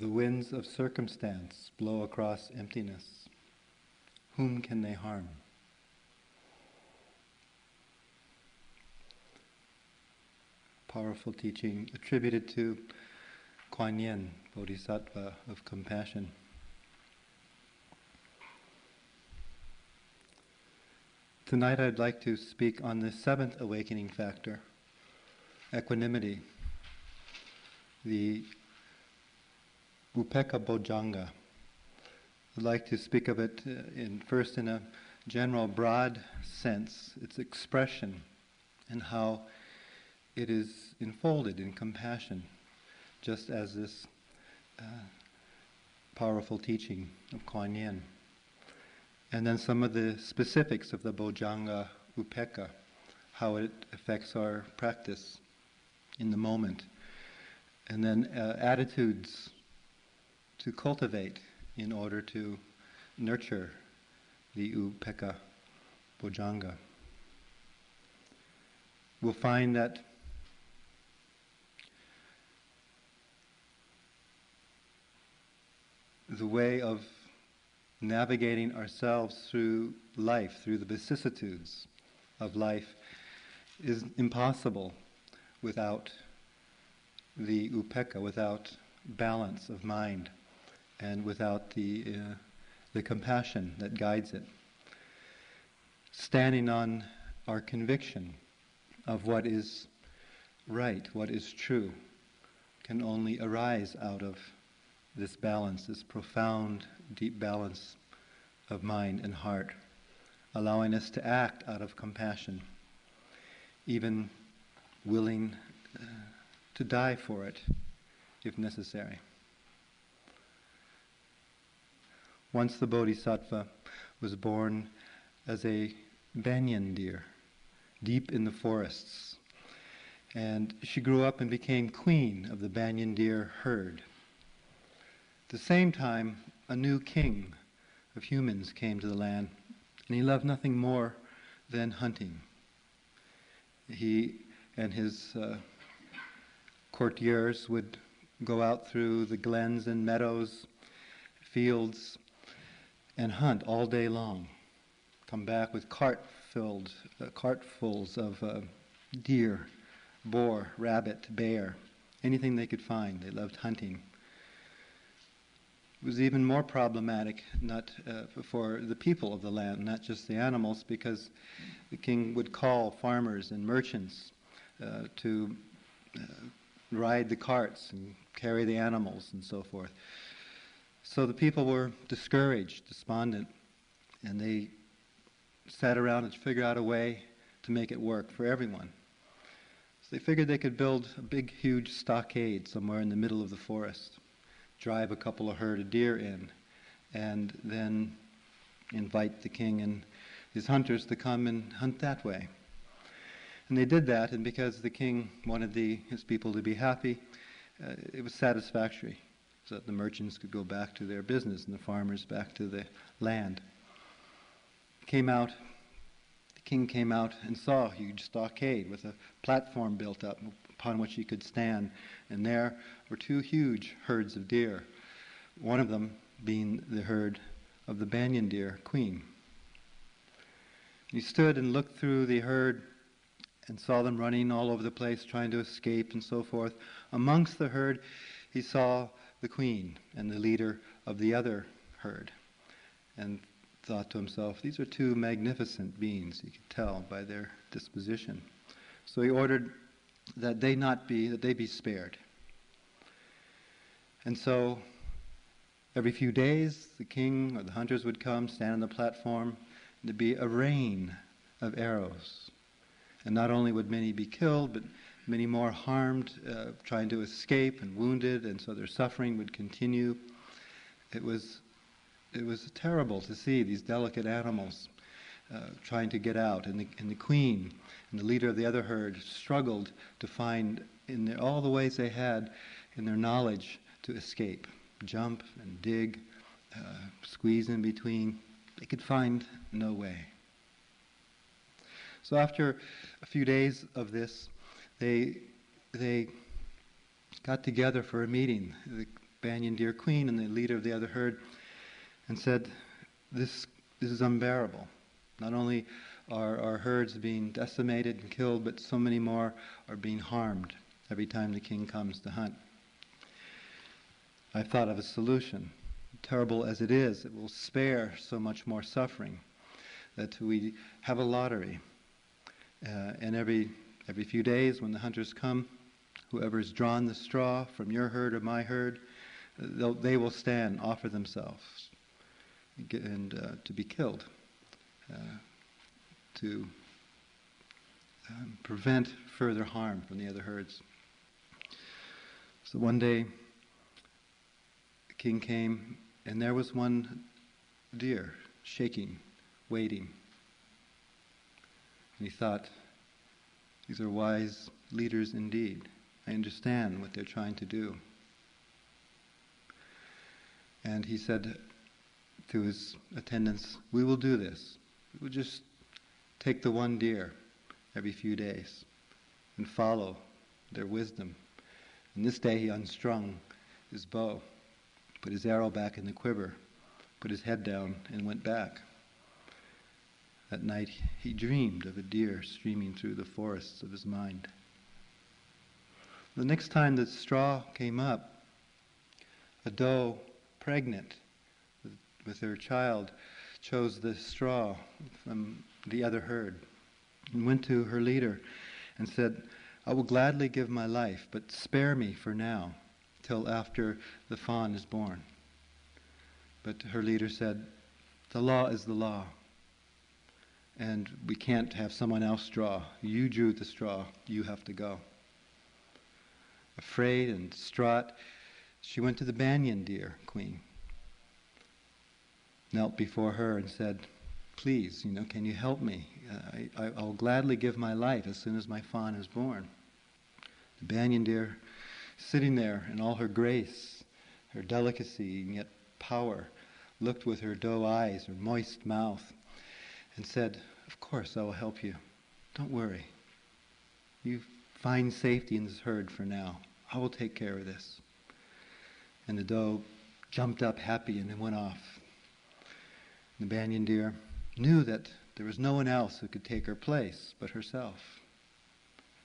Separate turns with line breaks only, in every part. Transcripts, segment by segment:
The winds of circumstance blow across emptiness. Whom can they harm? Powerful teaching attributed to Kuan Yin, Bodhisattva of compassion. Tonight I'd like to speak on the seventh awakening factor, equanimity, the Upekkha Bojjhanga. I'd like to speak of it uh, in first in a general broad sense, its expression and how it is enfolded in compassion, just as this uh, powerful teaching of Kuan Yin and then some of the specifics of the Bojjhanga Upekkha, how it affects our practice in the moment, and then uh, attitudes to cultivate in order to nurture the Upekkha bojjhanga. We'll find that the way of navigating ourselves through life, through the vicissitudes of life, is impossible without the upekkha, without balance of mind, and without the, uh, the compassion that guides it. Standing on our conviction of what is right, what is true, can only arise out of this balance, this profound, deep balance of mind and heart, allowing us to act out of compassion, even willing uh, to die for it if necessary. Once the Bodhisattva was born as a banyan deer, deep in the forests. And she grew up and became queen of the banyan deer herd. At the same time, a new king of humans came to the land, and he loved nothing more than hunting. He and his uh, courtiers would go out through the glens and meadows, fields, and hunt all day long. Come back with cart filled, uh, cartfuls of uh, deer, boar, rabbit, bear, anything they could find. They loved hunting It was even more problematic not uh, for the people of the land, not just the animals, because the king would call farmers and merchants uh, to uh, ride the carts and carry the animals and so forth. So the people were discouraged, despondent, and they sat around and figured out a way to make it work for everyone. So they figured they could build a big, huge stockade somewhere in the middle of the forest drive a couple of herd of deer in, and then invite the king and his hunters to come and hunt that way. And they did that, and because the king wanted the, his people to be happy, uh, it was satisfactory, so that the merchants could go back to their business and the farmers back to the land. Came out, the king came out and saw a huge stockade with a platform built up upon which he could stand. And there were two huge herds of deer, one of them being the herd of the banyan deer queen. He stood and looked through the herd and saw them running all over the place, trying to escape and so forth. Amongst the herd, he saw the queen and the leader of the other herd, and thought to himself, These are two magnificent beings, you could tell by their disposition. So he ordered that they not be, that they be spared. And so every few days, the king or the hunters would come, stand on the platform, and there'd be a rain of arrows. And not only would many be killed, but many more harmed, uh, trying to escape and wounded, and so their suffering would continue. It was, it was terrible to see these delicate animals uh, trying to get out, and the, and the queen and the leader of the other herd struggled to find in all the ways they had in their knowledge to escape, jump and dig, uh, squeeze in between. They could find no way. So after a few days of this, they they got together for a meeting. The Banyan Deer Queen and the leader of the other herd and said, This, this is unbearable. Not only are our herds being decimated and killed, but so many more are being harmed every time the king comes to hunt. I've thought of a solution. Terrible as it is, it will spare so much more suffering that we have a lottery. Uh, and every, every few days, when the hunters come, whoever's drawn the straw from your herd or my herd, they will stand, offer themselves, and uh, to be killed, uh, to um, prevent further harm from the other herds. So one day, the king came, and there was one deer shaking waiting. And he thought, these are wise leaders indeed. I understand what they're trying to do. And he said to his attendants, We will do this. We'll just take the one deer every few days and follow their wisdom. And this day he unstrung his bow, put his arrow back in the quiver, put his head down, and went back. That night he dreamed of a deer streaming through the forests of his mind. The next time the straw came up, a doe, pregnant with, with her child, chose the straw from the other herd and went to her leader and said, I will gladly give my life, but spare me for now, till after the fawn is born. But her leader said, The law is the law and we can't have someone else draw. You drew the straw, you have to go. Afraid and distraught, she went to the banyan deer queen, knelt before her and said, Please, you know, can you help me? Uh, I, will gladly give my life as soon as my fawn is born. The banyan deer, sitting there in all her grace, her delicacy, and yet power, looked with her doe eyes, her moist mouth, and said, Of course, I will help you. Don't worry. You find safety in this herd for now. I will take care of this. And the doe jumped up happy and then went off. The banyan deer knew that there was no one else who could take her place but herself.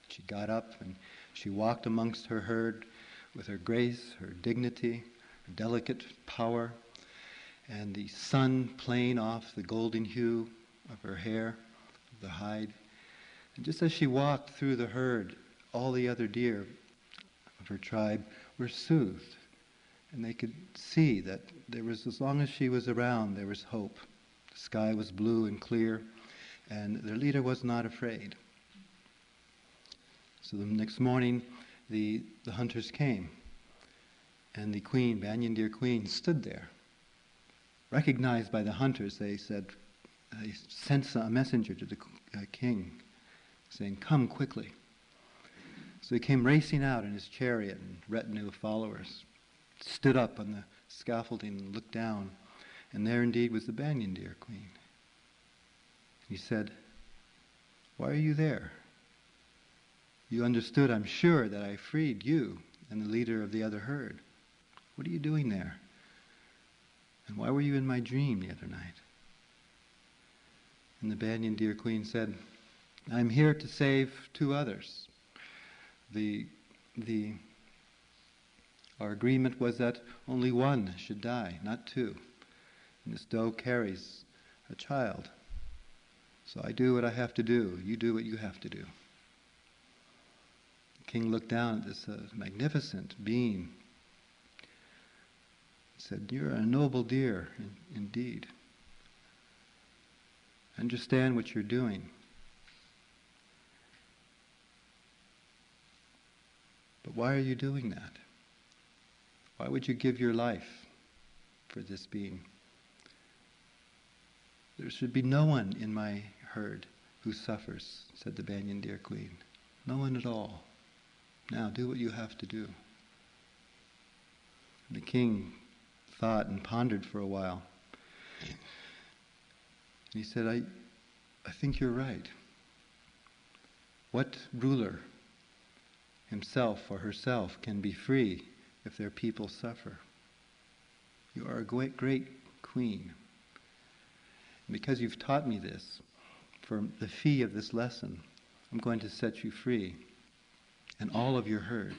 She got up and she walked amongst her herd with her grace, her dignity, her delicate power, and the sun playing off the golden hue of her hair, of the hide. And just as she walked through the herd, all the other deer of her tribe were soothed. And they could see that there was, as long as she was around, there was hope. The sky was blue and clear, and their leader was not afraid. So the next morning, the, the hunters came, and the queen, Banyan Deer Queen, stood there. Recognized by the hunters, they said, he sent a messenger to the uh, king saying, Come quickly. So he came racing out in his chariot and retinue of followers, stood up on the scaffolding and looked down, and there indeed was the banyan deer queen. He said, Why are you there? You understood, I'm sure, that I freed you and the leader of the other herd. What are you doing there? And why were you in my dream the other night? And the banyan deer queen said, I'm here to save two others. The, the, our agreement was that only one should die, not two. And this doe carries a child. So I do what I have to do. You do what you have to do. The king looked down at this uh, magnificent being. Said, You're a noble deer, in, indeed. Understand what you're doing. But why are you doing that? Why would you give your life for this being? There should be no one in my herd who suffers, said the Banyan Deer Queen. No one at all. Now do what you have to do. The king thought and pondered for a while. He said, I, I think you're right. What ruler, himself or herself, can be free if their people suffer. You are a great, great queen. And because you've taught me this, for the fee of this lesson, I'm going to set you free and all of your herd.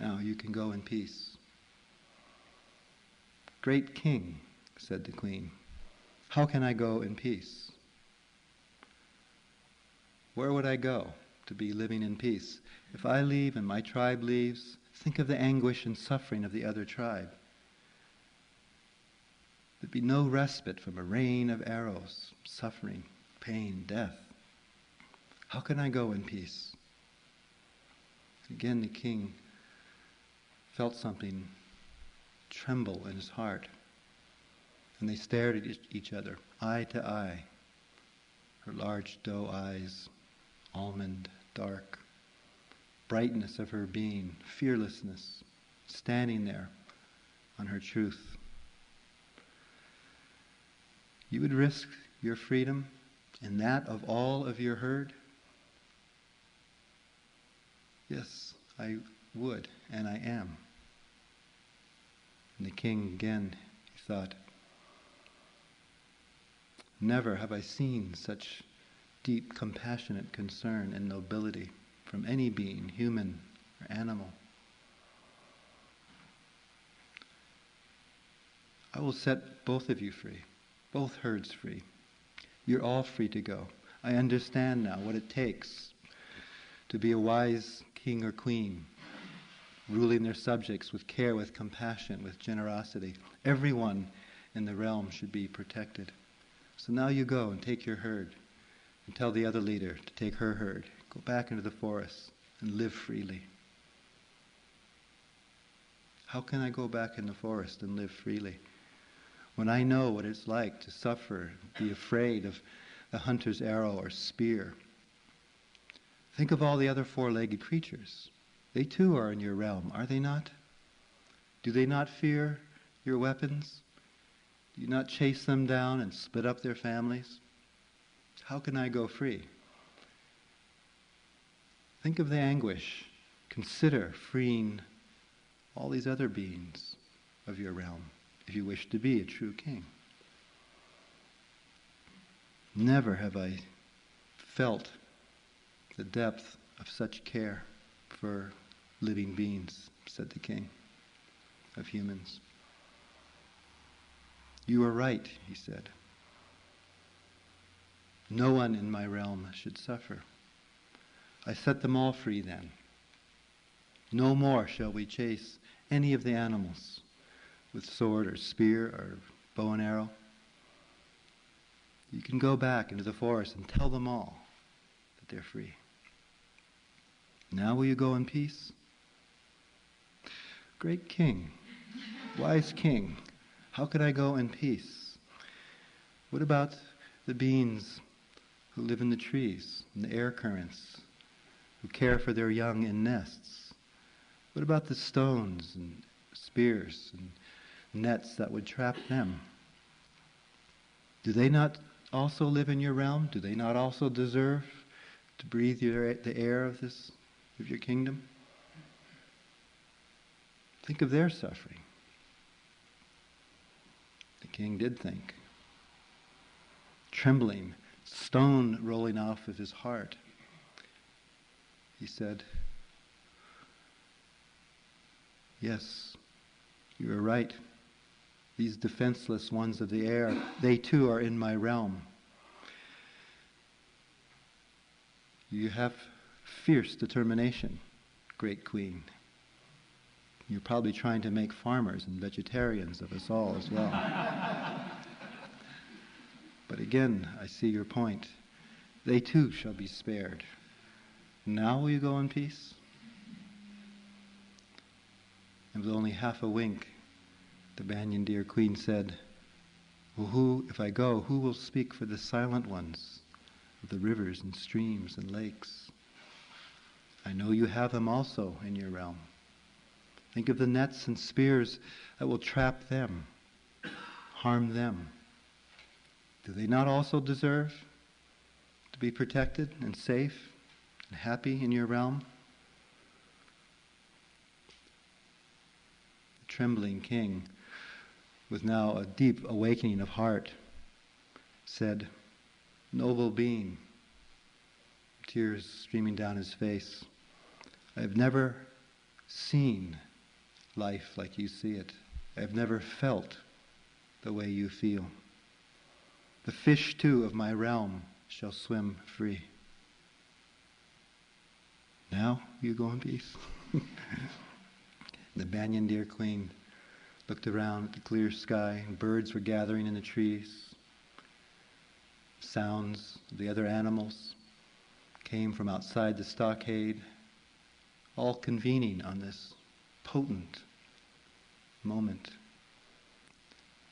Now you can go in peace. Great king, said the queen, how can I go in peace? Where would I go to be living in peace? If I leave and my tribe leaves, think of the anguish and suffering of the other tribe. There'd be no respite from a rain of arrows, suffering, pain, death. How can I go in peace? Again, the king felt something tremble in his heart. And they stared at each other, eye to eye. Her large doe eyes, almond, dark. Brightness of her being, fearlessness, standing there on her truth. You would risk your freedom and that of all of your herd? Yes, I would, and I am. And the king again, thought, Never have I seen such deep, compassionate concern and nobility from any being, human or animal. I will set both of you free, both herds free. You're all free to go. I understand now what it takes to be a wise king or queen, ruling their subjects with care, with compassion, with generosity. Everyone in the realm should be protected. So now you go and take your herd and tell the other leader to take her herd. Go back into the forest and live freely. How can I go back in the forest and live freely? When I know what it's like to suffer, be afraid of the hunter's arrow or spear. Think of all the other four legged creatures. They too are in your realm, are they not? Do they not fear your weapons? Do you not chase them down and split up their families? How can I go free? Think of the anguish. Consider freeing all these other beings of your realm if you wish to be a true king. Never have I felt the depth of such care for living beings, said the king of humans. You are right, he said. No one in my realm should suffer. I set them all free then. No more shall we chase any of the animals with sword or spear or bow and arrow. You can go back into the forest and tell them all that they're free. Now will you go in peace? Great king, wise king, how could I go in peace? What about the beings who live in the trees, in the air currents, who care for their young in nests? What about the stones and spears and nets that would trap them. Do they not also live in your realm? Do they not also deserve to breathe your, the air of this of your kingdom? Think of their suffering. The king did think. Trembling, stone rolling off of his heart, he said, Yes, you are right these defenseless ones of the air, they too are in my realm. You have fierce determination, great queen. You're probably trying to make farmers and vegetarians of us all as well. but again, I see your point. They too shall be spared. Now will you go in peace? And with only half a wink, the Banyan Deer Queen said, well, who, if I go, who will speak for the silent ones of the rivers and streams and lakes? I know you have them also in your realm. Think of the nets and spears that will trap them, harm them. Do they not also deserve to be protected and safe and happy in your realm? The trembling king, with now a deep awakening of heart, said, Noble being, tears streaming down his face, I have never seen life like you see it. I have never felt the way you feel. The fish, too, of my realm shall swim free. Now you go in peace. the banyan deer queen looked around at the clear sky, birds were gathering in the trees. Sounds of the other animals came from outside the stockade, all convening on this potent moment.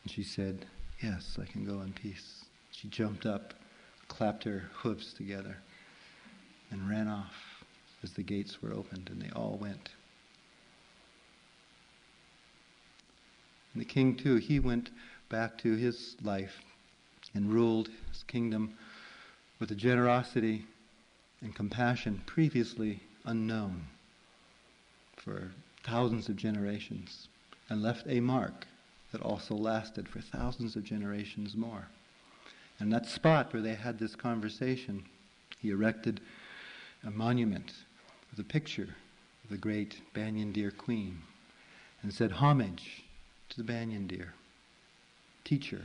And she said, Yes, I can go in peace. She jumped up, clapped her hoofs together, and ran off as the gates were opened, and they all went. And the king, too, he went back to his life and ruled his kingdom with a generosity and compassion previously unknown for thousands of generations and left a mark that also lasted for thousands of generations more. And that spot where they had this conversation, he erected a monument with a picture of the great banyan deer queen and said, Homage to the banyan deer, teacher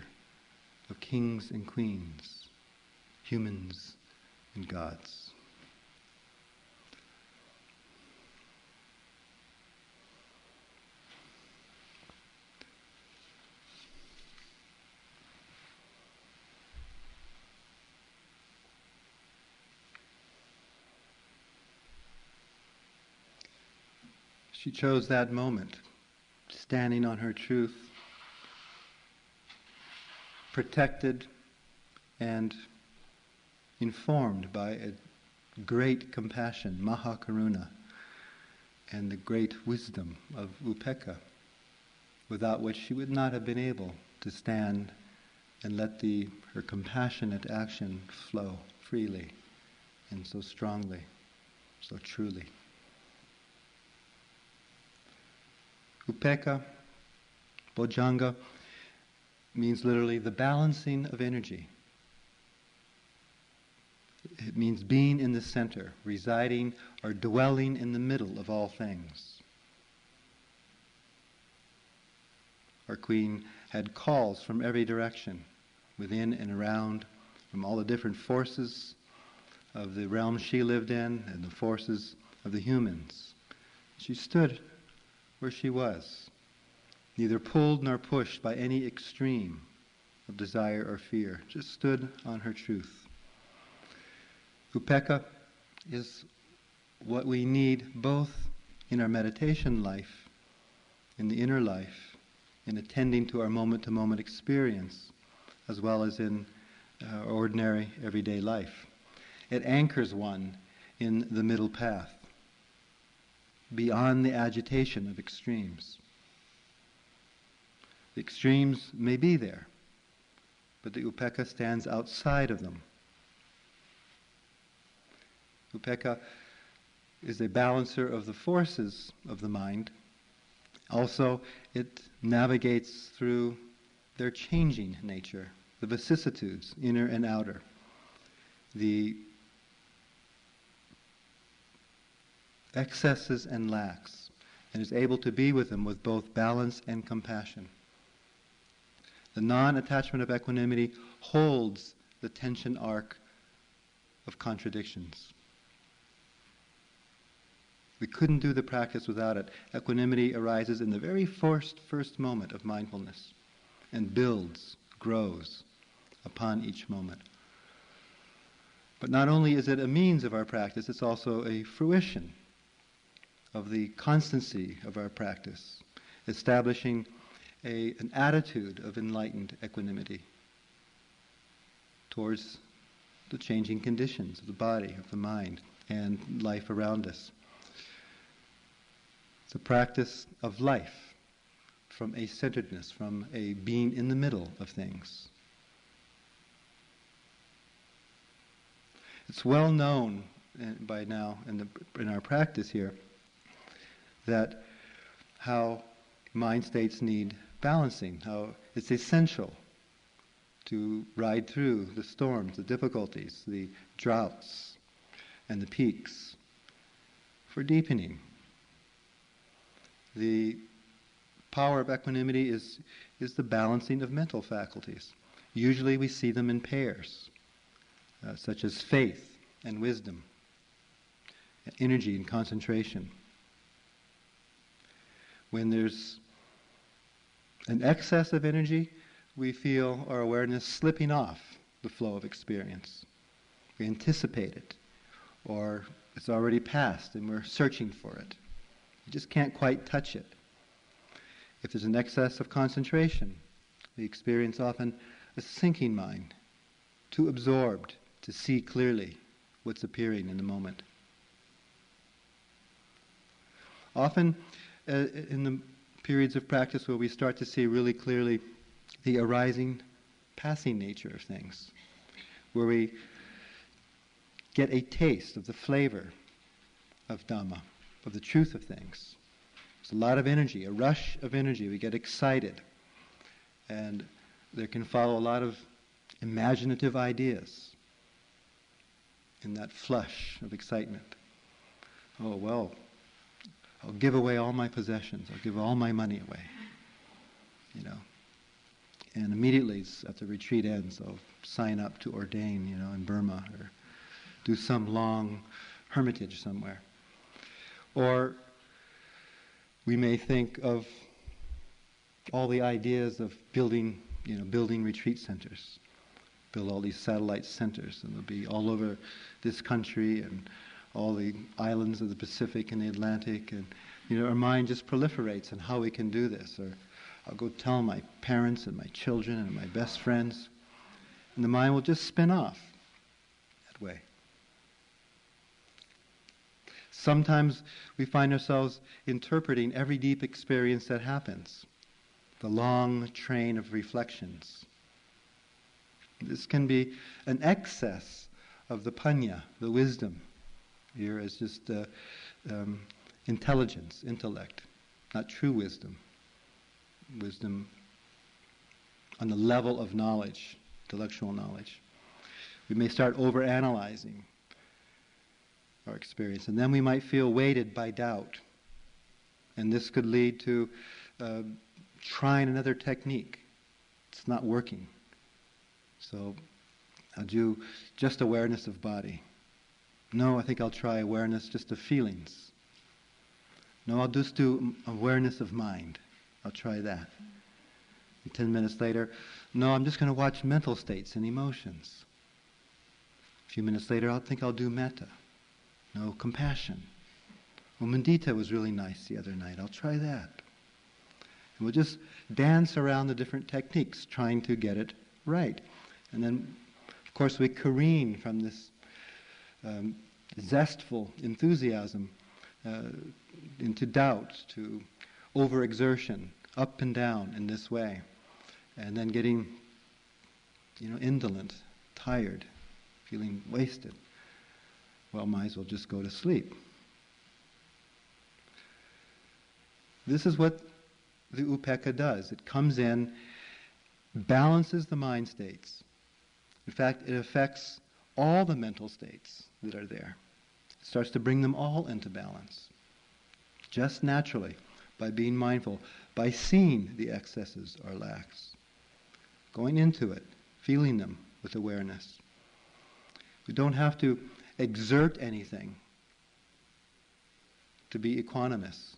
of kings and queens, humans and gods. She chose that moment, standing on her truth, protected and informed by a great compassion, Mahakaruna, and the great wisdom of Upekkha, without which she would not have been able to stand and let the, her compassionate action flow freely and so strongly, so truly. Upekkha, Bojjhanga, means literally the balancing of energy. It means being in the center, residing or dwelling in the middle of all things. Our queen had calls from every direction, within and around, from all the different forces of the realm she lived in and the forces of the humans. She stood where she was, neither pulled nor pushed by any extreme of desire or fear, just stood on her truth. Upekkha is what we need both in our meditation life, in the inner life, in attending to our moment to moment experience, as well as in uh, our ordinary everyday life. It anchors one in the middle path beyond the agitation of extremes. The extremes may be there, but the upekkha stands outside of them. Upekkha is a balancer of the forces of the mind. Also, it navigates through their changing nature, the vicissitudes, inner and outer, the excesses and lacks, and is able to be with them with both balance and compassion. The non attachment of equanimity holds the tension arc of contradictions. We couldn't do the practice without it. Equanimity arises in the very first, first moment of mindfulness and builds, grows upon each moment. But not only is it a means of our practice, it's also a fruition of the constancy of our practice, establishing a, an attitude of enlightened equanimity towards the changing conditions of the body, of the mind, and life around us. The practice of life from a centeredness, from a being in the middle of things. It's well known uh, by now in, the, in our practice here that how mind states need balancing, how it's essential to ride through the storms, the difficulties, the droughts, and the peaks for deepening. The power of equanimity is, is the balancing of mental faculties. Usually we see them in pairs, uh, such as faith and wisdom, energy and concentration. When there's an excess of energy, we feel our awareness slipping off the flow of experience. We anticipate it, or it's already passed and we're searching for it. We just can't quite touch it. If there's an excess of concentration, we experience often a sinking mind, too absorbed to see clearly what's appearing in the moment. Often, Uh, uh, in the periods of practice where we start to see really clearly the arising, passing nature of things, where we get a taste of the flavor of Dhamma, of the truth of things. There's a lot of energy, a rush of energy. We get excited. And there can follow a lot of imaginative ideas in that flush of excitement. Oh, well, I'll give away all my possessions. I'll give all my money away. You know. And immediately at the retreat ends, I'll sign up to ordain, you know, in Burma or do some long hermitage somewhere. Or we may think of all the ideas of building, you know, building retreat centers, build all these satellite centers, and they'll be all over this country and all the islands of the Pacific and the Atlantic, and you know, our mind just proliferates on how we can do this. Or I'll go tell my parents and my children and my best friends, and the mind will just spin off that way. Sometimes we find ourselves interpreting every deep experience that happens, the long train of reflections. This can be an excess of the panna, the wisdom, here as just uh, um, intelligence, intellect, not true wisdom. Wisdom on the level of knowledge, intellectual knowledge. We may start overanalyzing our experience. And then we might feel weighted by doubt. And this could lead to uh, trying another technique. It's not working. So I'll do just awareness of body. No, I think I'll try awareness just of feelings. No, I'll just do awareness of mind. I'll try that. And ten minutes later, no, I'm just going to watch mental states and emotions. A few minutes later, I'll think I'll do metta no compassion. Oh, well, mudita was really nice the other night. I'll try that. And we'll just dance around the different techniques, trying to get it right. And then, of course, we careen from this um, zestful enthusiasm uh, into doubt, to overexertion, up and down in this way, and then getting, you know, indolent, tired, feeling wasted well, might as well just go to sleep. This is what the upekkha does. It comes in, balances the mind states. In fact, it affects all the mental states that are there. It starts to bring them all into balance. Just naturally, by being mindful, by seeing the excesses or lacks, going into it, feeling them with awareness. We don't have to exert anything to be equanimous.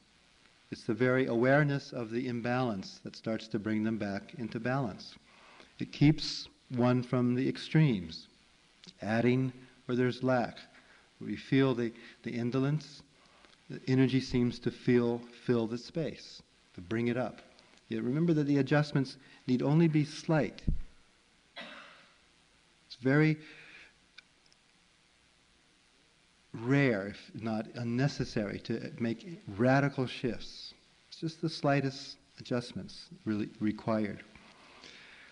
It's the very awareness of the imbalance that starts to bring them back into balance. It keeps one from the extremes, adding where there's lack. We feel the, the indolence, the energy seems to feel fill the space, to bring it up. Yet remember that the adjustments need only be slight. It's very rare, if not unnecessary, to make radical shifts. It's just the slightest adjustments really required.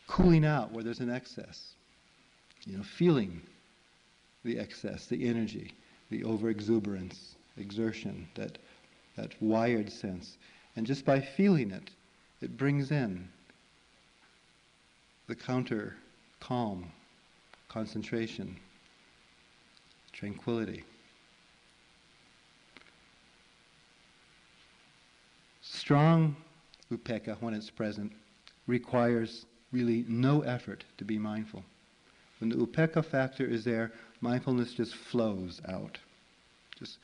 Cooling out where there's an excess. You know, feeling the excess, the energy, the overexuberance, exertion, that, that wired sense, And just by feeling it, it brings in the counter calm, concentration, tranquility. Strong upekkha, when it's present, requires really no effort to be mindful. When the upekkha factor is there, mindfulness just flows out, just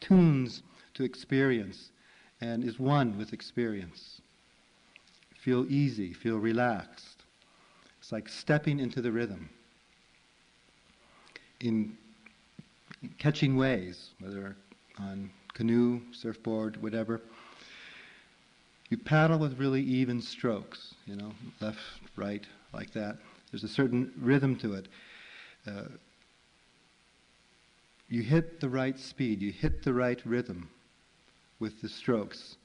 tunes to experience and is one with experience. Feel easy, feel relaxed. It's like stepping into the rhythm. In catching waves, whether on canoe, surfboard, whatever, you paddle with really even strokes, you know, left, right, like that. There's a certain rhythm to it. Uh, you hit the right speed, you hit the right rhythm with the strokes.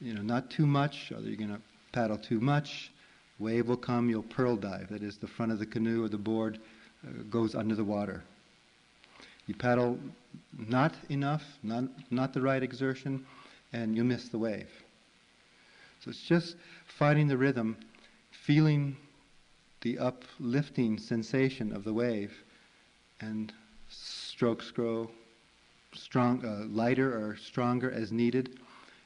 You know, not too much, or you're going to paddle too much. Wave will come, you'll pearl dive. That is, the front of the canoe or the board uh, goes under the water. You paddle not enough, not, not the right exertion, and you miss the wave. So it's just finding the rhythm, feeling the uplifting sensation of the wave, and strokes grow strong, uh, lighter or stronger as needed.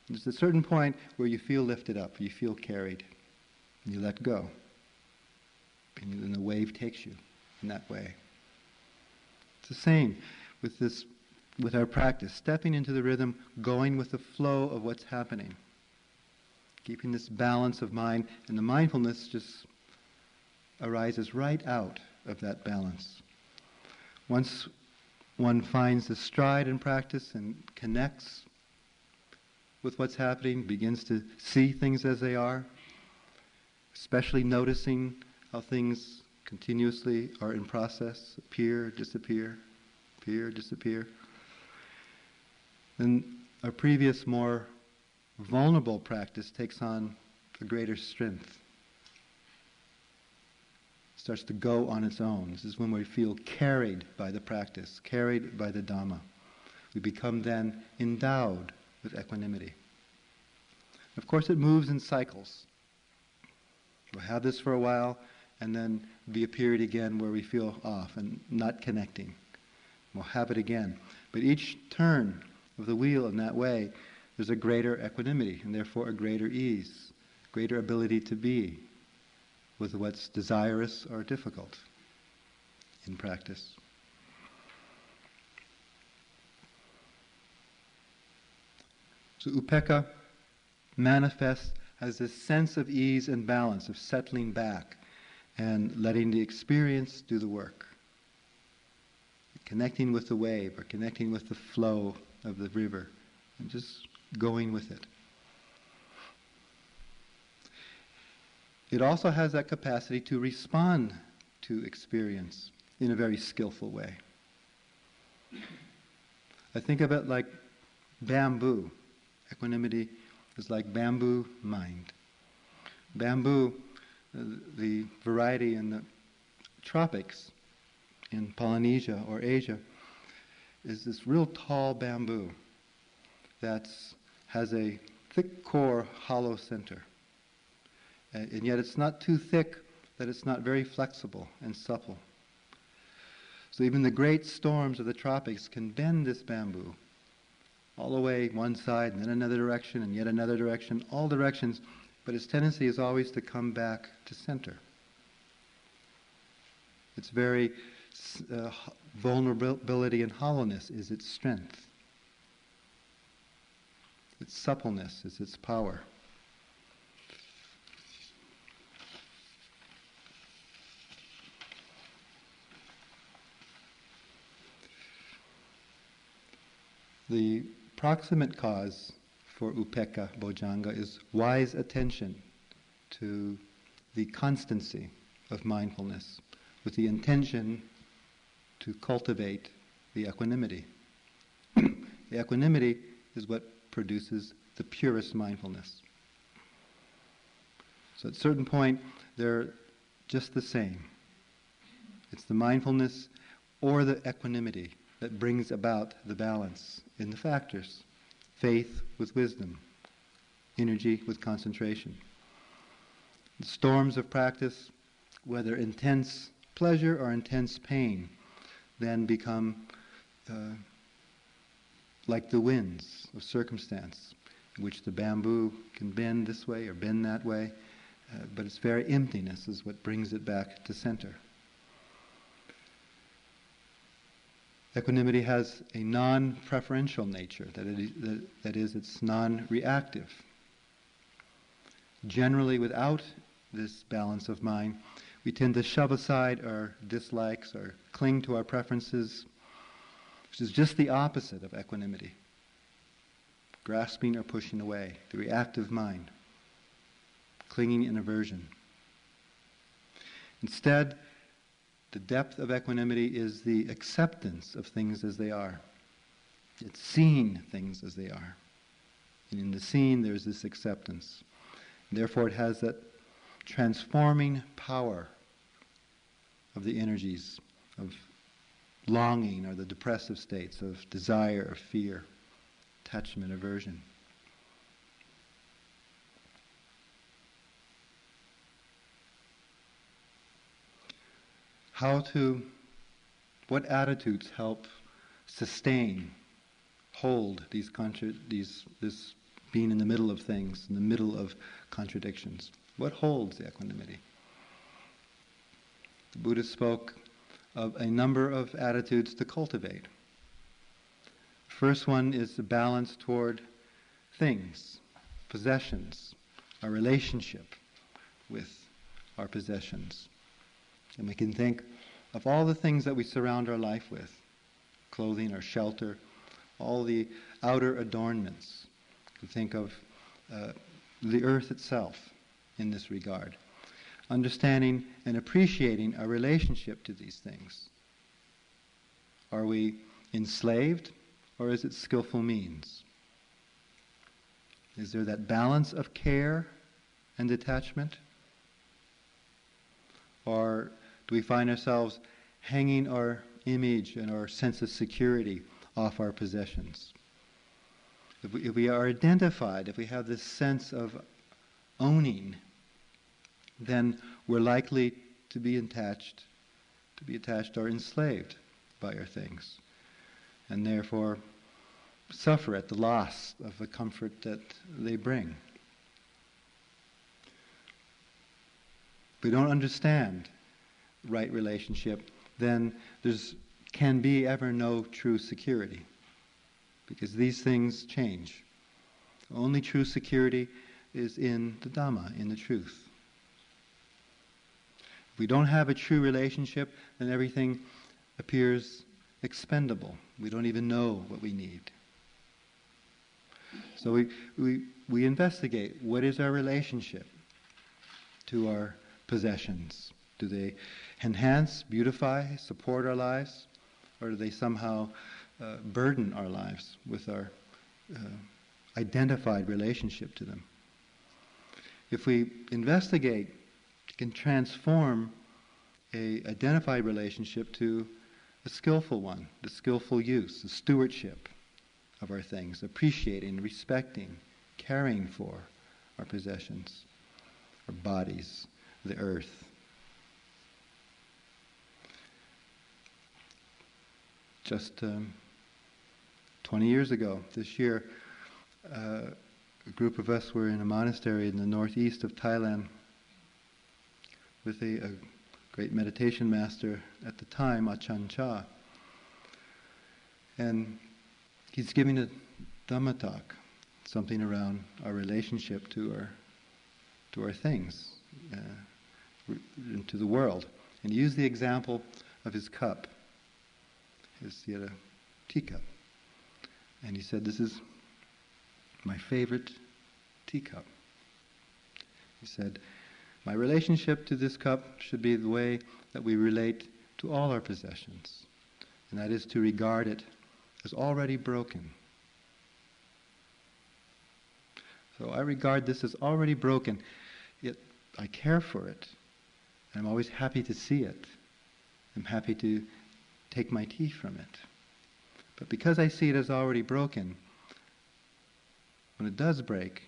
There's a certain point where you feel lifted up, you feel carried, and you let go. And then the wave takes you in that way. It's the same with this, with our practice, stepping into the rhythm, going with the flow of what's happening keeping this balance of mind, and the mindfulness just arises right out of that balance. Once one finds the stride in practice and connects with what's happening, begins to see things as they are, especially noticing how things continuously are in process, appear, disappear, appear, disappear. Then our previous more vulnerable practice takes on a greater strength. Starts to go on its own. This is when we feel carried by the practice, carried by the Dhamma. We become then endowed with equanimity. Of course, it moves in cycles. We'll have this for a while, and then be a period again where we feel off and not connecting. We'll have it again. But each turn of the wheel in that way there's a greater equanimity and therefore a greater ease, greater ability to be with what's desirous or difficult in practice. So upekkha manifests as this sense of ease and balance, of settling back and letting the experience do the work. Connecting with the wave or connecting with the flow of the river and just going with it. It also has that capacity to respond to experience in a very skillful way. I think of it like bamboo. Equanimity is like bamboo mind. Bamboo, uh, the variety in the tropics in Polynesia or Asia, is this real tall bamboo that has a thick core, hollow center. And, and yet it's not too thick that it's not very flexible and supple. So even the great storms of the tropics can bend this bamboo all the way one side and then another direction and yet another direction, all directions, but its tendency is always to come back to center. Its very uh, vulnerability and hollowness is its strength. Its suppleness is its power. The proximate cause for upekkha bojjhanga is wise attention to the constancy of mindfulness with the intention to cultivate the equanimity. the equanimity is what produces the purest mindfulness. So at a certain point, they're just the same. It's the mindfulness or the equanimity that brings about the balance in the factors faith with wisdom, energy with concentration. The storms of practice, whether intense pleasure or intense pain, then become uh, like the winds of circumstance, in which the bamboo can bend this way or bend that way, uh, but its very emptiness is what brings it back to center. Equanimity has a non preferential nature, that, it, that, that is, it's non reactive. Generally, without this balance of mind, we tend to shove aside our dislikes or cling to our preferences, which is just the opposite of equanimity grasping or pushing away, the reactive mind, clinging in aversion. Instead, the depth of equanimity is the acceptance of things as they are. It's seeing things as they are. And in the seeing, there's this acceptance. Therefore, it has that transforming power of the energies of longing or the depressive states of desire or fear, attachment, aversion. How to, what attitudes help sustain, hold these, contra- these this being in the middle of things, in the middle of contradictions? What holds the equanimity? The Buddha spoke of a number of attitudes to cultivate. First one is the balance toward things, possessions, our relationship with our possessions. And we can think of all the things that we surround our life with clothing or shelter, all the outer adornments. We think of uh, the earth itself, in this regard. Understanding and appreciating our relationship to these things. Are we enslaved or is it skillful means? Is there that balance of care and detachment? Or do we find ourselves hanging our image and our sense of security off our possessions? If we, if we are identified, if we have this sense of owning then we're likely to be attached, to be attached or enslaved by our things, and therefore suffer at the loss of the comfort that they bring. We don't understand right relationship, then there's can be ever no true security. Because these things change. Only true security is in the Dhamma, in the truth If we don't have a true relationship, then everything appears expendable. We don't even know what we need. So we, we, we investigate what is our relationship to our possessions? Do they enhance, beautify, support our lives? Or do they somehow uh, burden our lives with our uh, identified relationship to them? If we investigate can transform a identified relationship to a skillful one, the skillful use, the stewardship of our things, appreciating, respecting, caring for our possessions, our bodies, the earth. Just um, 20 years ago, this year, uh, a group of us were in a monastery in the northeast of Thailand with a, a great meditation master at the time, Ajahn Chah. And he's giving a Dhamma talk, something around our relationship to our, to our things, uh, to the world. And he used the example of his cup. His, he had a teacup. And he said, This is my favorite teacup. He said, my relationship to this cup should be the way that we relate to all our possessions, and that is to regard it as already broken. So I regard this as already broken, yet I care for it. And I'm always happy to see it. I'm happy to take my tea from it. But because I see it as already broken, when it does break,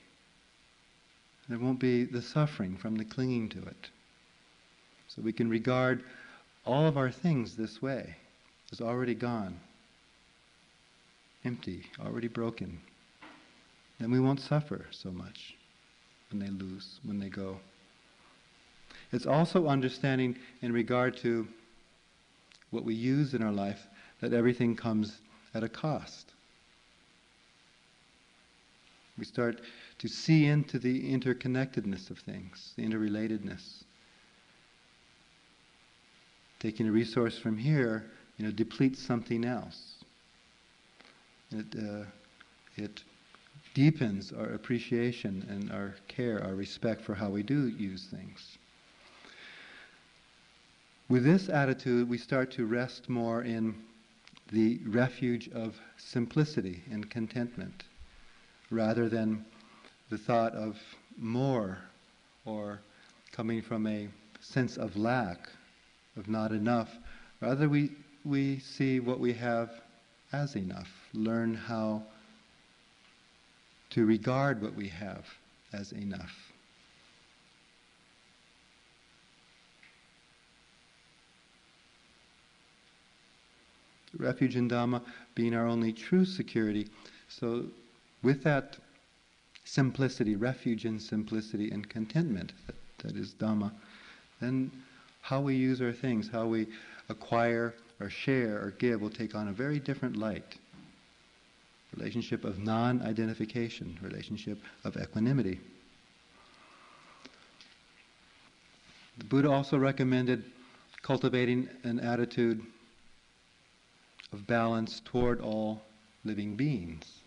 there won't be the suffering from the clinging to it. So we can regard all of our things this way as already gone, empty, already broken. Then we won't suffer so much when they lose, when they go. It's also understanding in regard to what we use in our life that everything comes at a cost. We start to see into the interconnectedness of things, the interrelatedness. Taking a resource from here, you know, depletes something else. It, uh, it deepens our appreciation and our care, our respect for how we do use things. With this attitude, we start to rest more in the refuge of simplicity and contentment rather than the thought of more or coming from a sense of lack, of not enough. Rather, we, we see what we have as enough, learn how to regard what we have as enough. Refuge in Dhamma being our only true security. So, with that simplicity, refuge in simplicity and contentment, that, that is Dhamma, then how we use our things, how we acquire or share or give will take on a very different light. Relationship of non identification, relationship of equanimity. The Buddha also recommended cultivating an attitude of balance toward all living beings.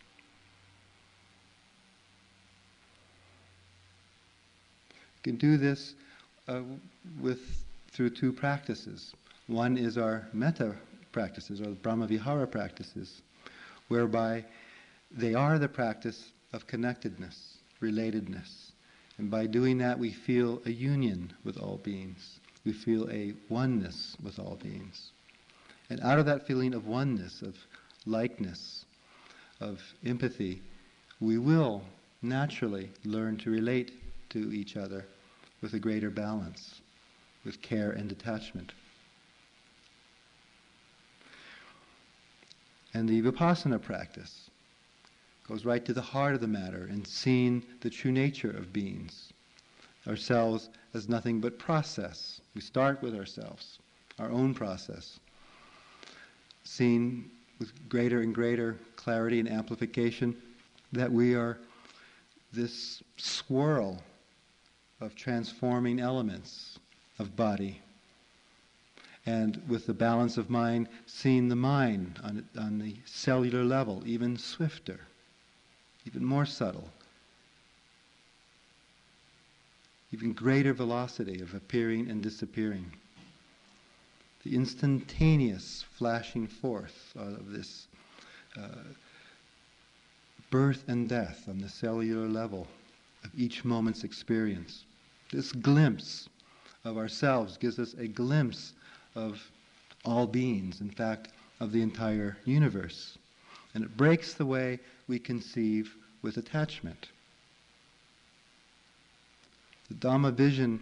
You can do this uh, with through two practices. One is our metta practices, or the Brahmavihara practices, whereby they are the practice of connectedness, relatedness. And by doing that, we feel a union with all beings. We feel a oneness with all beings. And out of that feeling of oneness, of likeness, of empathy, we will naturally learn to relate to each other with a greater balance, with care and detachment. And the vipassana practice goes right to the heart of the matter in seeing the true nature of beings, ourselves as nothing but process. We start with ourselves, our own process seen with greater and greater clarity and amplification that we are this swirl of transforming elements of body. And with the balance of mind, seeing the mind on, on the cellular level even swifter, even more subtle, even greater velocity of appearing and disappearing the instantaneous flashing forth of this uh, birth and death on the cellular level of each moment's experience. This glimpse of ourselves gives us a glimpse of all beings, in fact, of the entire universe. And it breaks the way we conceive with attachment. The Dhamma vision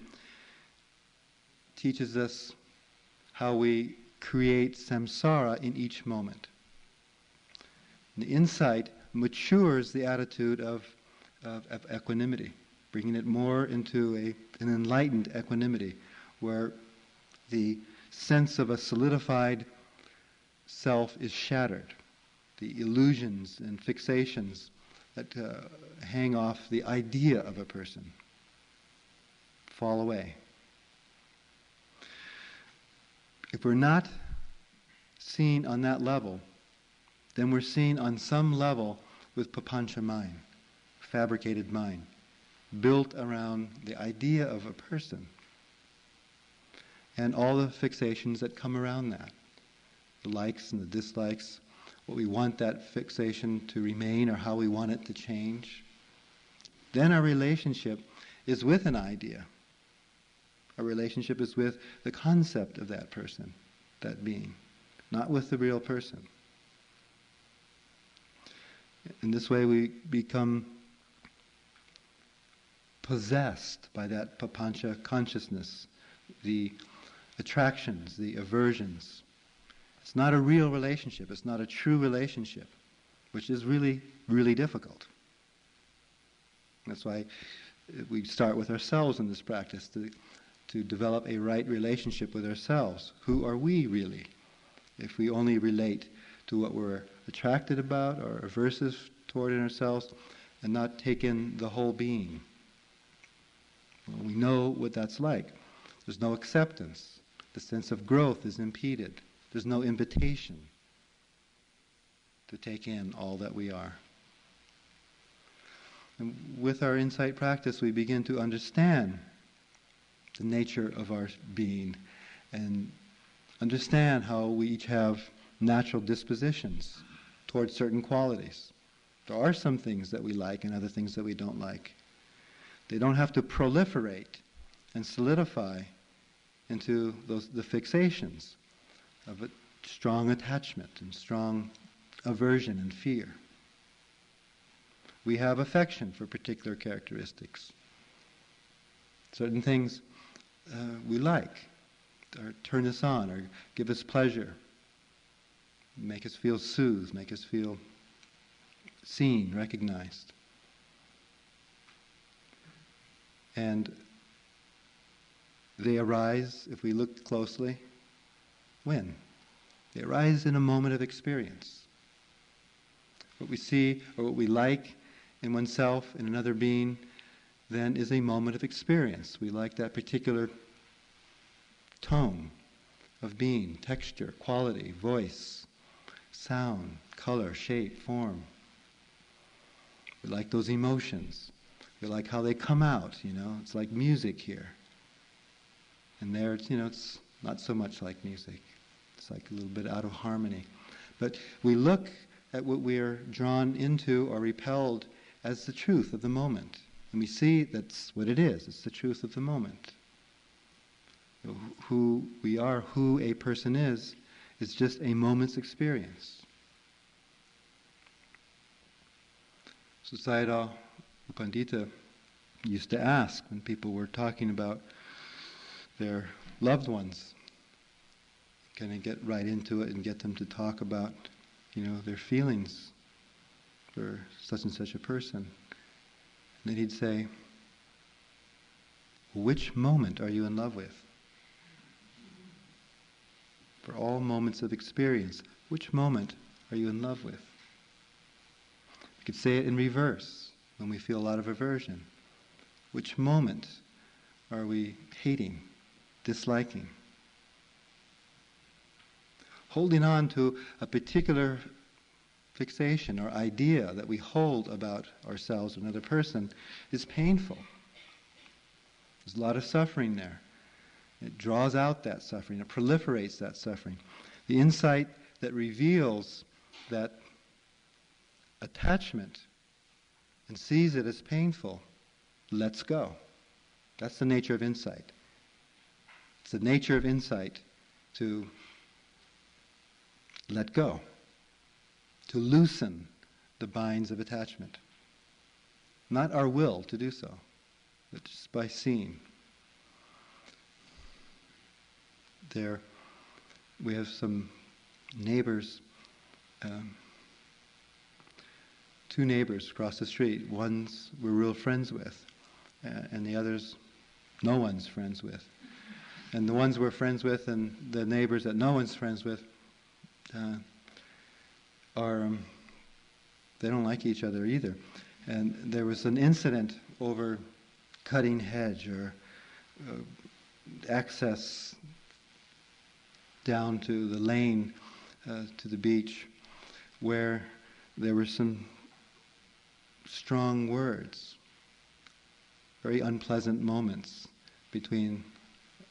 teaches us how we create samsara in each moment. The insight matures the attitude of, of, of equanimity, bringing it more into a, an enlightened equanimity, where the sense of a solidified self is shattered. The illusions and fixations that uh, hang off the idea of a person fall away. If we're not seen on that level, then we're seen on some level with papancha mind, fabricated mind, built around the idea of a person and all the fixations that come around that the likes and the dislikes, what we want that fixation to remain or how we want it to change. Then our relationship is with an idea. Our relationship is with the concept of that person, that being, not with the real person. In this way, we become possessed by that papancha consciousness, the attractions, the aversions. It's not a real relationship, it's not a true relationship, which is really, really difficult. That's why we start with ourselves in this practice to, to develop a right relationship with ourselves. Who are we really? If we only relate to what we're attracted about or aversive toward in ourselves and not take in the whole being. Well, we know what that's like. There's no acceptance. The sense of growth is impeded. There's no invitation to take in all that we are. And with our insight practice, we begin to understand the nature of our being and understand how we each have natural dispositions towards certain qualities. There are some things that we like and other things that we don't like. They don't have to proliferate and solidify into those, the fixations of a strong attachment and strong aversion and fear. We have affection for particular characteristics. Certain things uh, we like, or turn us on, or give us pleasure, make us feel soothed, make us feel seen, recognized. And they arise, if we look closely, when? They arise in a moment of experience. What we see or what we like in oneself, in another being, then is a moment of experience. We like that particular tone of being, texture, quality, voice, sound, color, shape, form. We like those emotions. We like how they come out, you know. It's like music here. And there, it's, you know, it's not so much like music. It's like a little bit out of harmony. But we look at what we are drawn into or repelled as the truth of the moment. And we see that's what it is. It's the truth of the moment. Who we are, who a person is, is just a moment's experience. So Sayadaw Pandita used to ask when people were talking about their loved ones, kind of get right into it and get them to talk about, you know, their feelings for such and such a person. Then he'd say, Which moment are you in love with? For all moments of experience, which moment are you in love with? We could say it in reverse when we feel a lot of aversion. Which moment are we hating, disliking? Holding on to a particular fixation or idea that we hold about ourselves or another person is painful. There's a lot of suffering there. It draws out that suffering, it proliferates that suffering. The insight that reveals that attachment and sees it as painful lets go. That's the nature of insight. It's the nature of insight to let go to loosen the binds of attachment. Not our will to do so, but just by seeing. There, we have some neighbors, um, two neighbors across the street. One's we're real friends with, uh, and the others, no one's friends with. And the ones we're friends with, and the neighbors that no one's friends with, uh, are um, they don't like each other either. And there was an incident over cutting hedge or uh, access down to the lane uh, to the beach where there were some strong words, very unpleasant moments between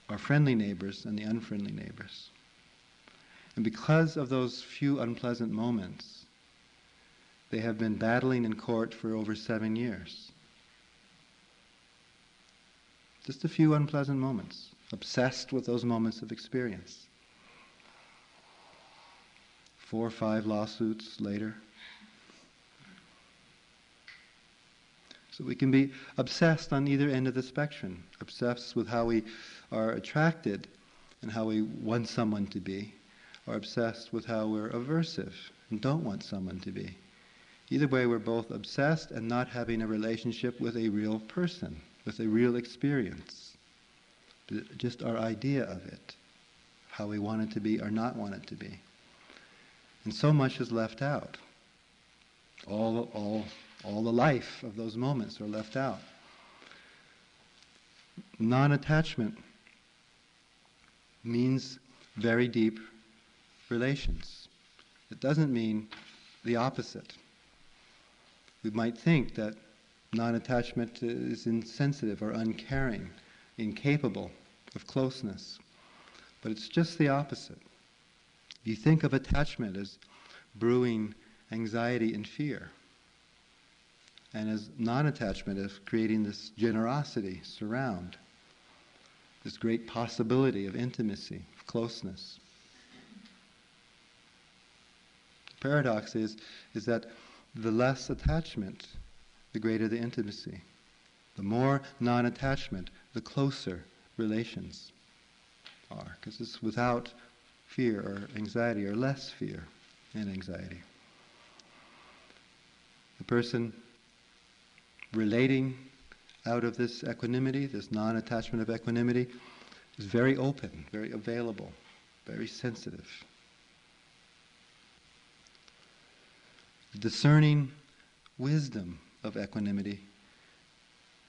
our friendly neighbors and the unfriendly neighbors. And because of those few unpleasant moments, they have been battling in court for over seven years. Just a few unpleasant moments, obsessed with those moments of experience. Four or five lawsuits later. So we can be obsessed on either end of the spectrum, obsessed with how we are attracted and how we want someone to be, or obsessed with how we're aversive and don't want someone to be. Either way, we're both obsessed and not having a relationship with a real person, with a real experience. Just our idea of it, how we want it to be or not want it to be. And so much is left out. All, all, all the life of those moments are left out. Non attachment means very deep relations. It doesn't mean the opposite. We might think that non attachment is insensitive or uncaring, incapable of closeness. But it's just the opposite. If you think of attachment as brewing anxiety and fear, and as non attachment as creating this generosity surround, this great possibility of intimacy, of closeness. The paradox is, is that the less attachment, the greater the intimacy. The more non attachment, the closer relations are, because it's without fear or anxiety, or less fear and anxiety. The person relating out of this equanimity, this non attachment of equanimity, is very open, very available, very sensitive. Discerning wisdom of equanimity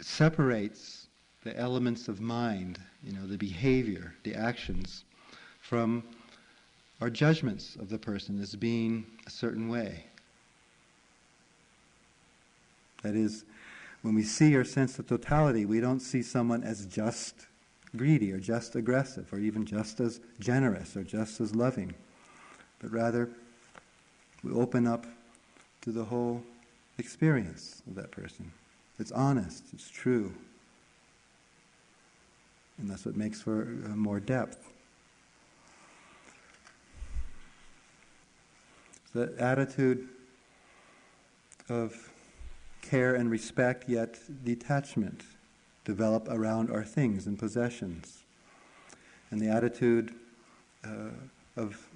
separates the elements of mind, you know, the behavior, the actions, from our judgments of the person as being a certain way. That is, when we see or sense the totality, we don't see someone as just greedy or just aggressive or even just as generous or just as loving, but rather we open up to the whole experience of that person. It's honest, it's true. And that's what makes for uh, more depth. The attitude of care and respect, yet detachment, develop around our things and possessions. And the attitude uh, of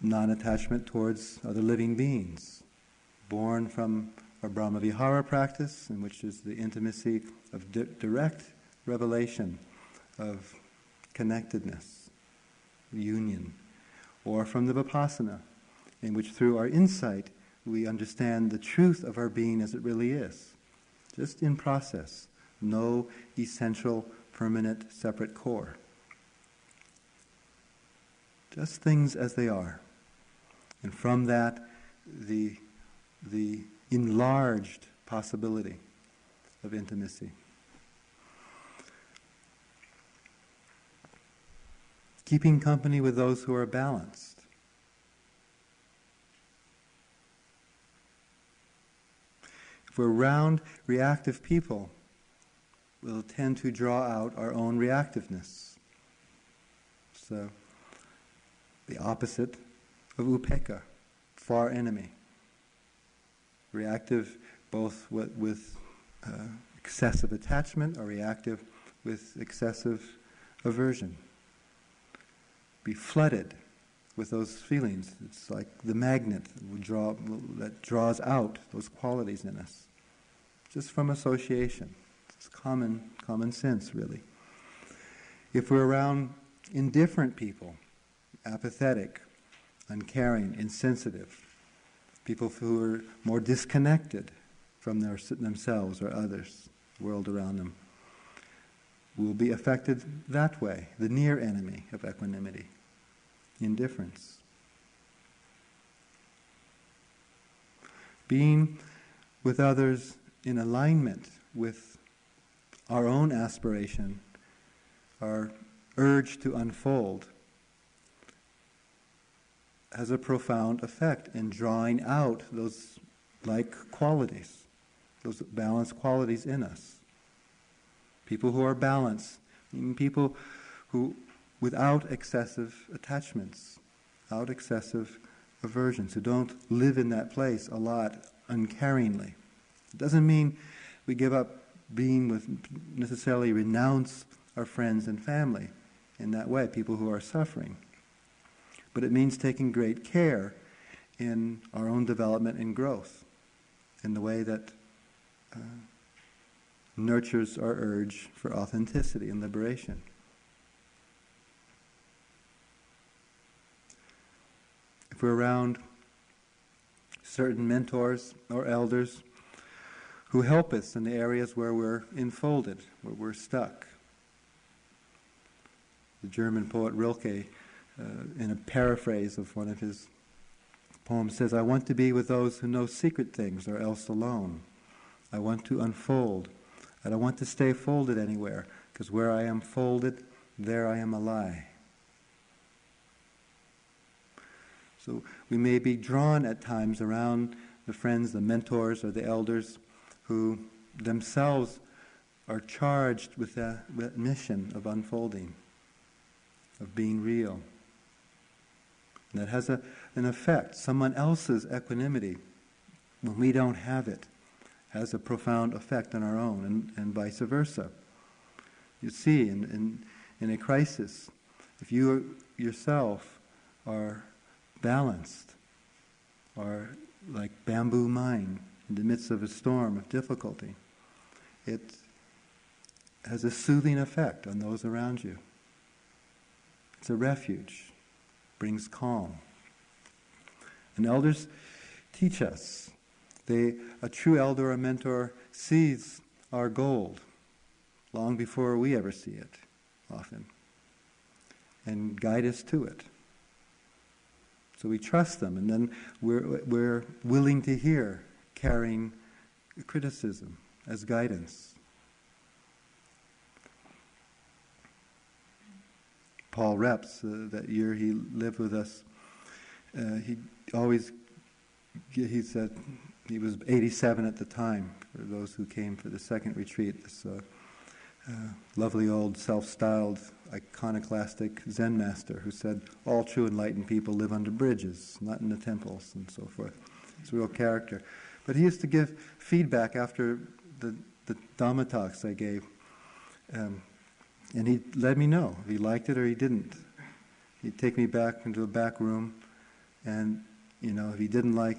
non attachment towards other living beings born from our Brahmavihara practice, in which is the intimacy of di- direct revelation of connectedness, union, or from the Vipassana, in which through our insight we understand the truth of our being as it really is, just in process, no essential, permanent, separate core. Just things as they are. And from that, the the enlarged possibility of intimacy. Keeping company with those who are balanced. If we're round, reactive people, we'll tend to draw out our own reactiveness. So, the opposite of upekkha, far enemy reactive both with, uh, excessive attachment or reactive with excessive aversion. Be flooded with those feelings. It's like the magnet draw, that draws out those qualities in us, just from association. It's common, common sense, really. If we're around indifferent people, apathetic, uncaring, insensitive, people who are more disconnected from their, themselves or others, the world around them, will be affected that way, the near enemy of equanimity, indifference. Being with others in alignment with our own aspiration, our urge to unfold, has a profound effect in drawing out those like qualities, those balanced qualities in us. People who are balanced, people who, without excessive attachments, without excessive aversions, who don't live in that place a lot uncaringly. It doesn't mean we give up being with necessarily renounce our friends and family in that way, people who are suffering. But it means taking great care in our own development and growth in the way that uh, nurtures our urge for authenticity and liberation. If we're around certain mentors or elders who help us in the areas where we're enfolded, where we're stuck. The German poet Rilke, uh, in a paraphrase of one of his poems, says, I want to be with those who know secret things or else alone. I want to unfold. I don't want to stay folded anywhere, because where I am folded, there I am a lie. So we may be drawn at times around the friends, the mentors, or the elders who themselves are charged with that, mission of unfolding, of being real. And that has a, an effect. Someone else's equanimity, when we don't have it, has a profound effect on our own, and, and vice versa. You see, in, in, in a crisis, if you yourself are balanced, are like bamboo mind in the midst of a storm of difficulty, it has a soothing effect on those around you. It's a refuge, brings calm. And elders teach us they, a true elder or mentor sees our gold long before we ever see it, often, and guide us to it. So we trust them, and then we're, we're willing to hear, carrying criticism as guidance. Paul Reps, uh, that year he lived with us, uh, he always he said he was 87 at the time, for those who came for the second retreat. This uh, uh, lovely old self styled iconoclastic Zen master who said, All true enlightened people live under bridges, not in the temples, and so forth. It's a real character. But he used to give feedback after the, the Dhamma talks I gave. Um, and he'd let me know if he liked it or he didn't. He'd take me back into a back room, and, you know, if he didn't like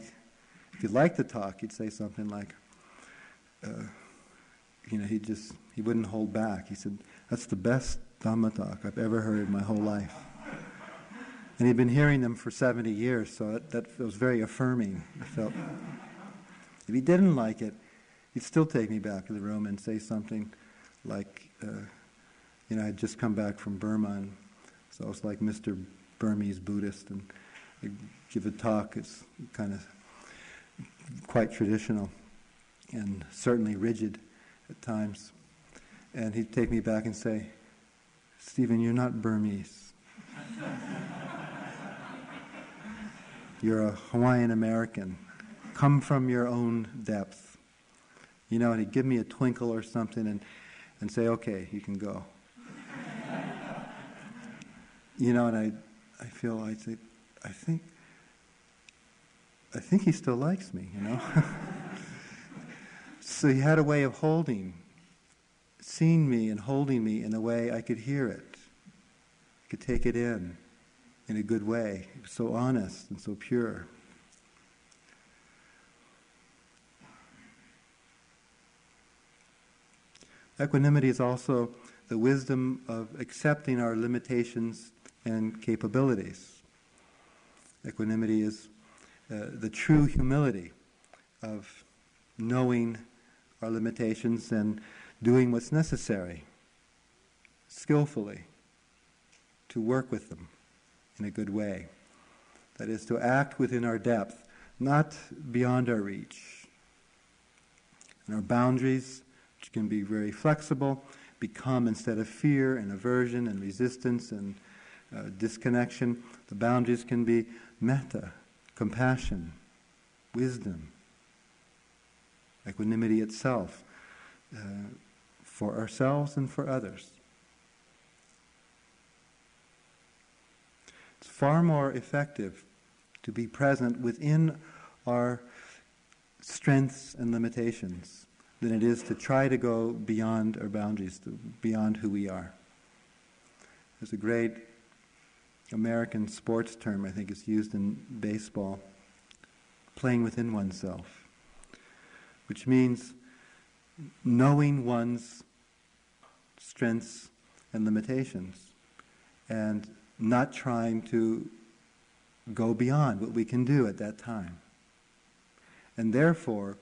if he liked to talk, he'd say something like, uh, you know, he just, he wouldn't hold back. He said, that's the best Dhamma talk I've ever heard in my whole life. And he'd been hearing them for 70 years, so it, that was very affirming. I felt. If he didn't like it, he'd still take me back to the room and say something like, uh, you know, I'd just come back from Burma, and so I was like Mr. Burmese Buddhist, and I'd give a talk. It's kind of quite traditional and certainly rigid at times. And he'd take me back and say, Steven, you're not Burmese. you're a Hawaiian American. Come from your own depth. You know, and he'd give me a twinkle or something and, and say, okay, you can go. You know, and I, I feel, I think, I think I think he still likes me, you know? so he had a way of holding, seeing me and holding me in a way I could hear it, could take it in in a good way. He was so honest and so pure. Equanimity is also the wisdom of accepting our limitations and capabilities. Equanimity is uh, the true humility of knowing our limitations and doing what's necessary skillfully to work with them in a good way. That is, to act within our depth, not beyond our reach. And our boundaries, which can be very flexible, become instead of fear and aversion and resistance and uh, disconnection, the boundaries can be metta, compassion, wisdom, equanimity itself, uh, for ourselves and for others. It's far more effective to be present within our strengths and limitations than it is to try to go beyond our boundaries, beyond who we are. There's a great American sports term, I think it's used in baseball, playing within oneself, which means knowing one's strengths and limitations and not trying to go beyond what we can do at that time. And therefore,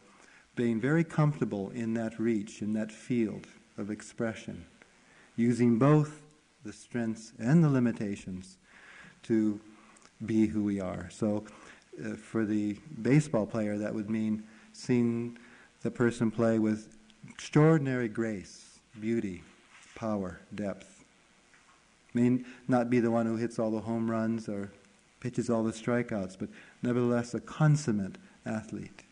being very comfortable in that reach, in that field of expression, using both the strengths and the limitations to be who we are. So, uh, for the baseball player, that would mean seeing the person play with extraordinary grace, beauty, power, depth. May not be the one who hits all the home runs or pitches all the strikeouts, but nevertheless a consummate athlete.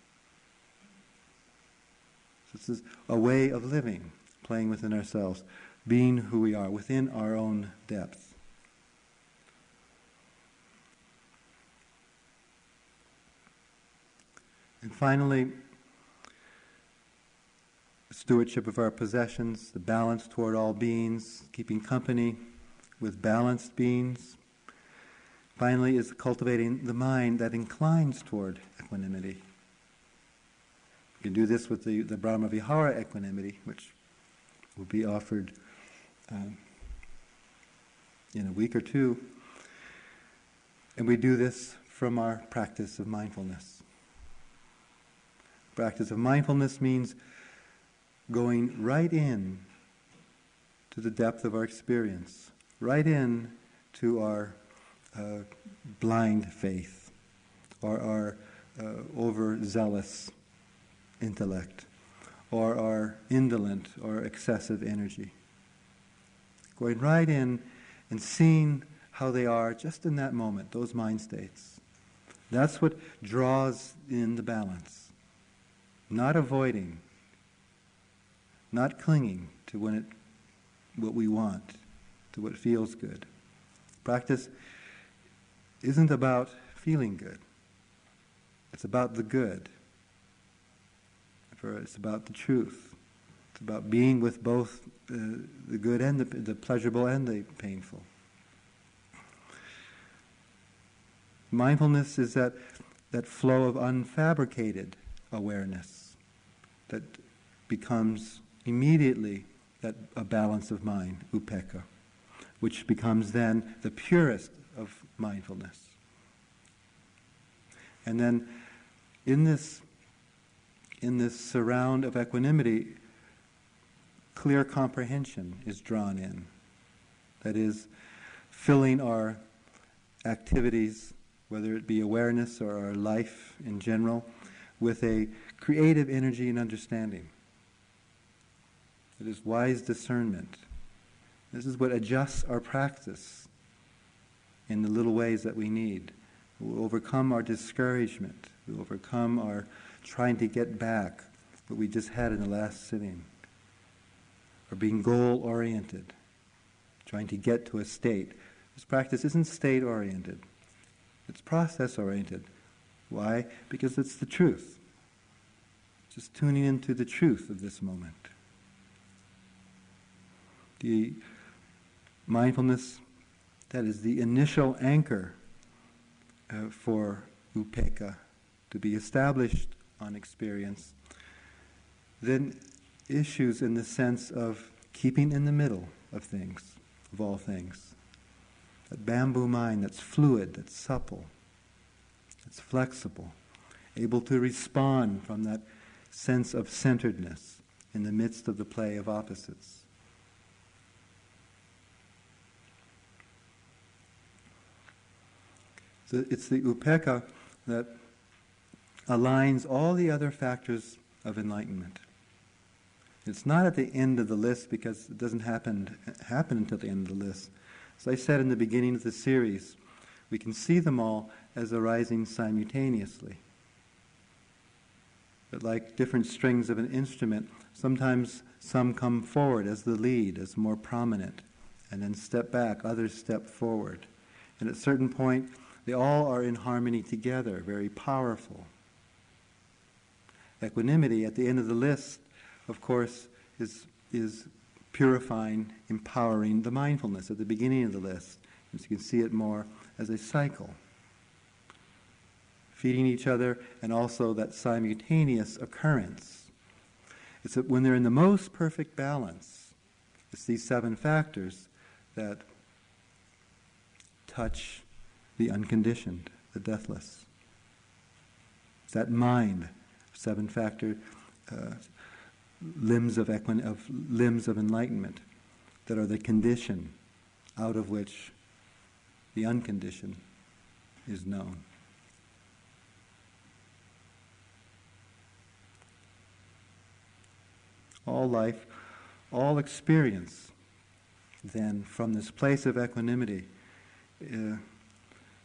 This is a way of living, playing within ourselves, being who we are, within our own depth. And finally, stewardship of our possessions, the balance toward all beings, keeping company with balanced beings. Finally, is cultivating the mind that inclines toward equanimity. You can do this with the, the Brahma Vihara equanimity, which will be offered um, in a week or two. And we do this from our practice of mindfulness. Practice of mindfulness means going right in to the depth of our experience, right in to our uh, blind faith or our uh, overzealous intellect or our indolent or excessive energy. Going right in and seeing how they are just in that moment, those mind states. That's what draws in the balance not avoiding, not clinging to when it, what we want, to what feels good. Practice isn't about feeling good. It's about the good. It's about the truth. It's about being with both uh, the good and the, the pleasurable and the painful. Mindfulness is that, that flow of unfabricated awareness that becomes immediately that a balance of mind, upekkha, which becomes then the purest of mindfulness. And then in this in this surround of equanimity, clear comprehension is drawn in. That is, filling our activities, whether it be awareness or our life in general, with a creative energy and understanding. It is wise discernment. This is what adjusts our practice in the little ways that we need. We overcome our discouragement. We overcome our trying to get back what we just had in the last sitting. Or being goal oriented, trying to get to a state. This practice isn't state oriented, it's process oriented. Why? Because it's the truth. Just tuning into the truth of this moment. The mindfulness that is the initial anchor uh, for upekkha to be established on experience, then issues in the sense of keeping in the middle of things, of all things. That bamboo mind that's fluid, that's supple, that's flexible, able to respond from that sense of centeredness in the midst of the play of opposites. So it's the upekkha that aligns all the other factors of enlightenment. It's not at the end of the list because it doesn't happen, happen until the end of the list. As I said in the beginning of the series, we can see them all as arising simultaneously. Like different strings of an instrument, sometimes some come forward as the lead, as more prominent, and then step back, others step forward. And at a certain point, they all are in harmony together, very powerful. Equanimity, at the end of the list, of course, is, is purifying, empowering the mindfulness at the beginning of the list. As you can see it more as a cycle. Feeding each other and also that simultaneous occurrence. It's that when they're in the most perfect balance, it's these seven factors that touch the unconditioned, the deathless. It's that mind, seven factor uh, limbs of, equin- of limbs of enlightenment that are the condition out of which the unconditioned is known. All life, all experience, then, from this place of equanimity, uh,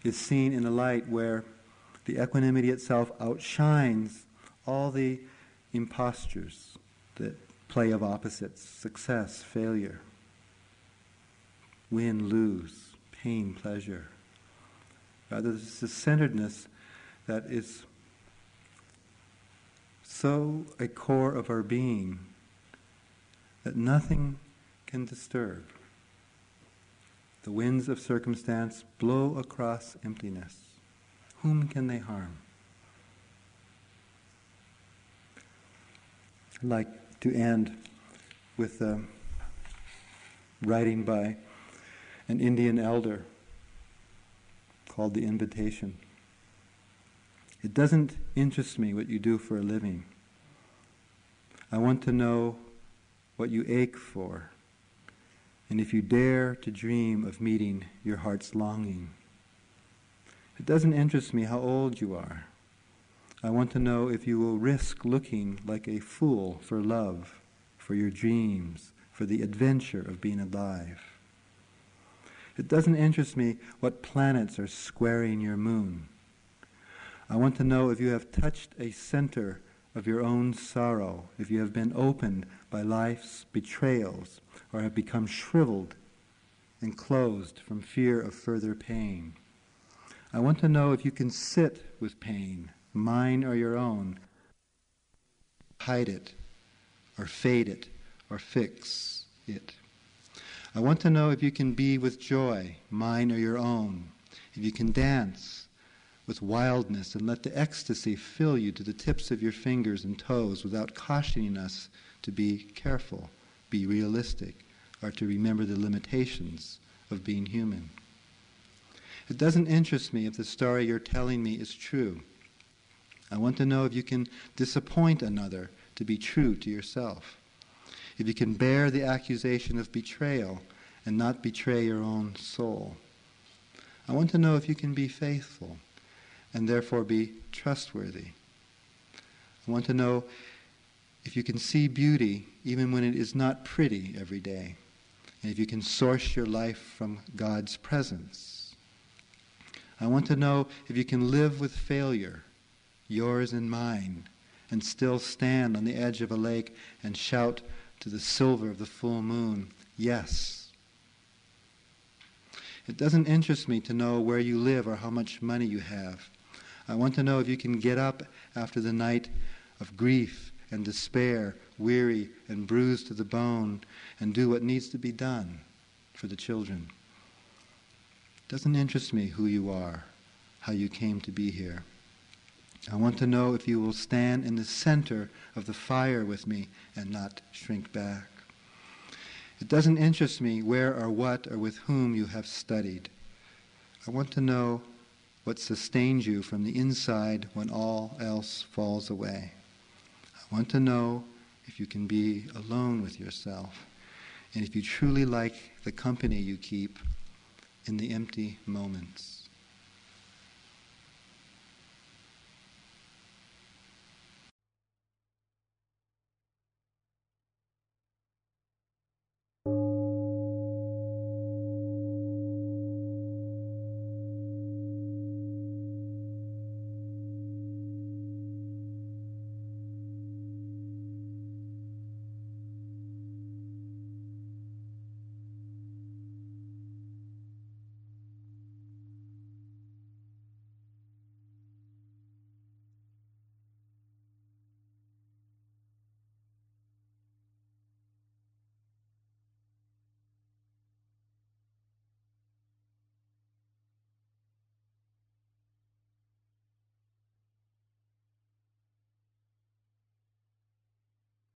is seen in a light where the equanimity itself outshines all the impostures, the play of opposites, success, failure, win, lose, pain, pleasure. Rather, this is centeredness that is so a core of our being that nothing can disturb. The winds of circumstance blow across emptiness. Whom can they harm? I'd like to end with a writing by an Indian elder called The Invitation. It doesn't interest me what you do for a living. I want to know what you ache for and if you dare to dream of meeting your heart's longing. It doesn't interest me how old you are. I want to know if you will risk looking like a fool for love, for your dreams, for the adventure of being alive. It doesn't interest me what planets are squaring your moon. I want to know if you have touched a center of your own sorrow, if you have been opened by life's betrayals, or have become shriveled and closed from fear of further pain. I want to know if you can sit with pain, mine or your own, hide it, or fade it, or fix it. I want to know if you can be with joy, mine or your own, if you can dance with wildness and let the ecstasy fill you to the tips of your fingers and toes without cautioning us to be careful, be realistic, or to remember the limitations of being human. It doesn't interest me if the story you're telling me is true. I want to know if you can disappoint another to be true to yourself. If you can bear the accusation of betrayal and not betray your own soul. I want to know if you can be faithful and therefore be trustworthy. I want to know if you can see beauty even when it is not pretty every day, and if you can source your life from God's presence. I want to know if you can live with failure, yours and mine, and still stand on the edge of a lake and shout to the silver of the full moon, Yes. It doesn't interest me to know where you live or how much money you have. I want to know if you can get up after the night of grief and despair, weary and bruised to the bone, and do what needs to be done for the children. It doesn't interest me who you are, how you came to be here. I want to know if you will stand in the center of the fire with me and not shrink back. It doesn't interest me where or what or with whom you have studied. I want to know what sustains you from the inside when all else falls away. I want to know if you can be alone with yourself and if you truly like the company you keep in the empty moments.